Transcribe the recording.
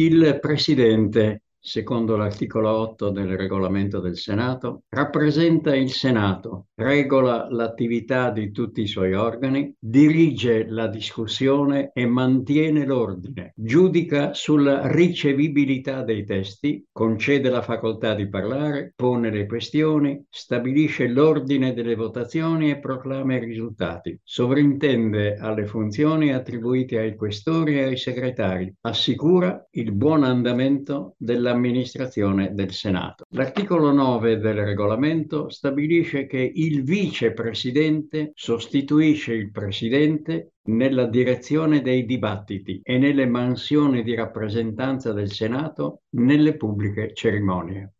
Il Presidente secondo l'articolo 8 del regolamento del Senato, rappresenta il Senato, regola l'attività di tutti i suoi organi, dirige la discussione e mantiene l'ordine, giudica sulla ricevibilità dei testi, concede la facoltà di parlare, pone le questioni, stabilisce l'ordine delle votazioni e proclama i risultati, sovrintende alle funzioni attribuite ai questori e ai segretari, assicura il buon andamento della dell'amministrazione del Senato. L'articolo 9 del regolamento stabilisce che il vicepresidente sostituisce il presidente nella direzione dei dibattiti e nelle mansioni di rappresentanza del Senato nelle pubbliche cerimonie.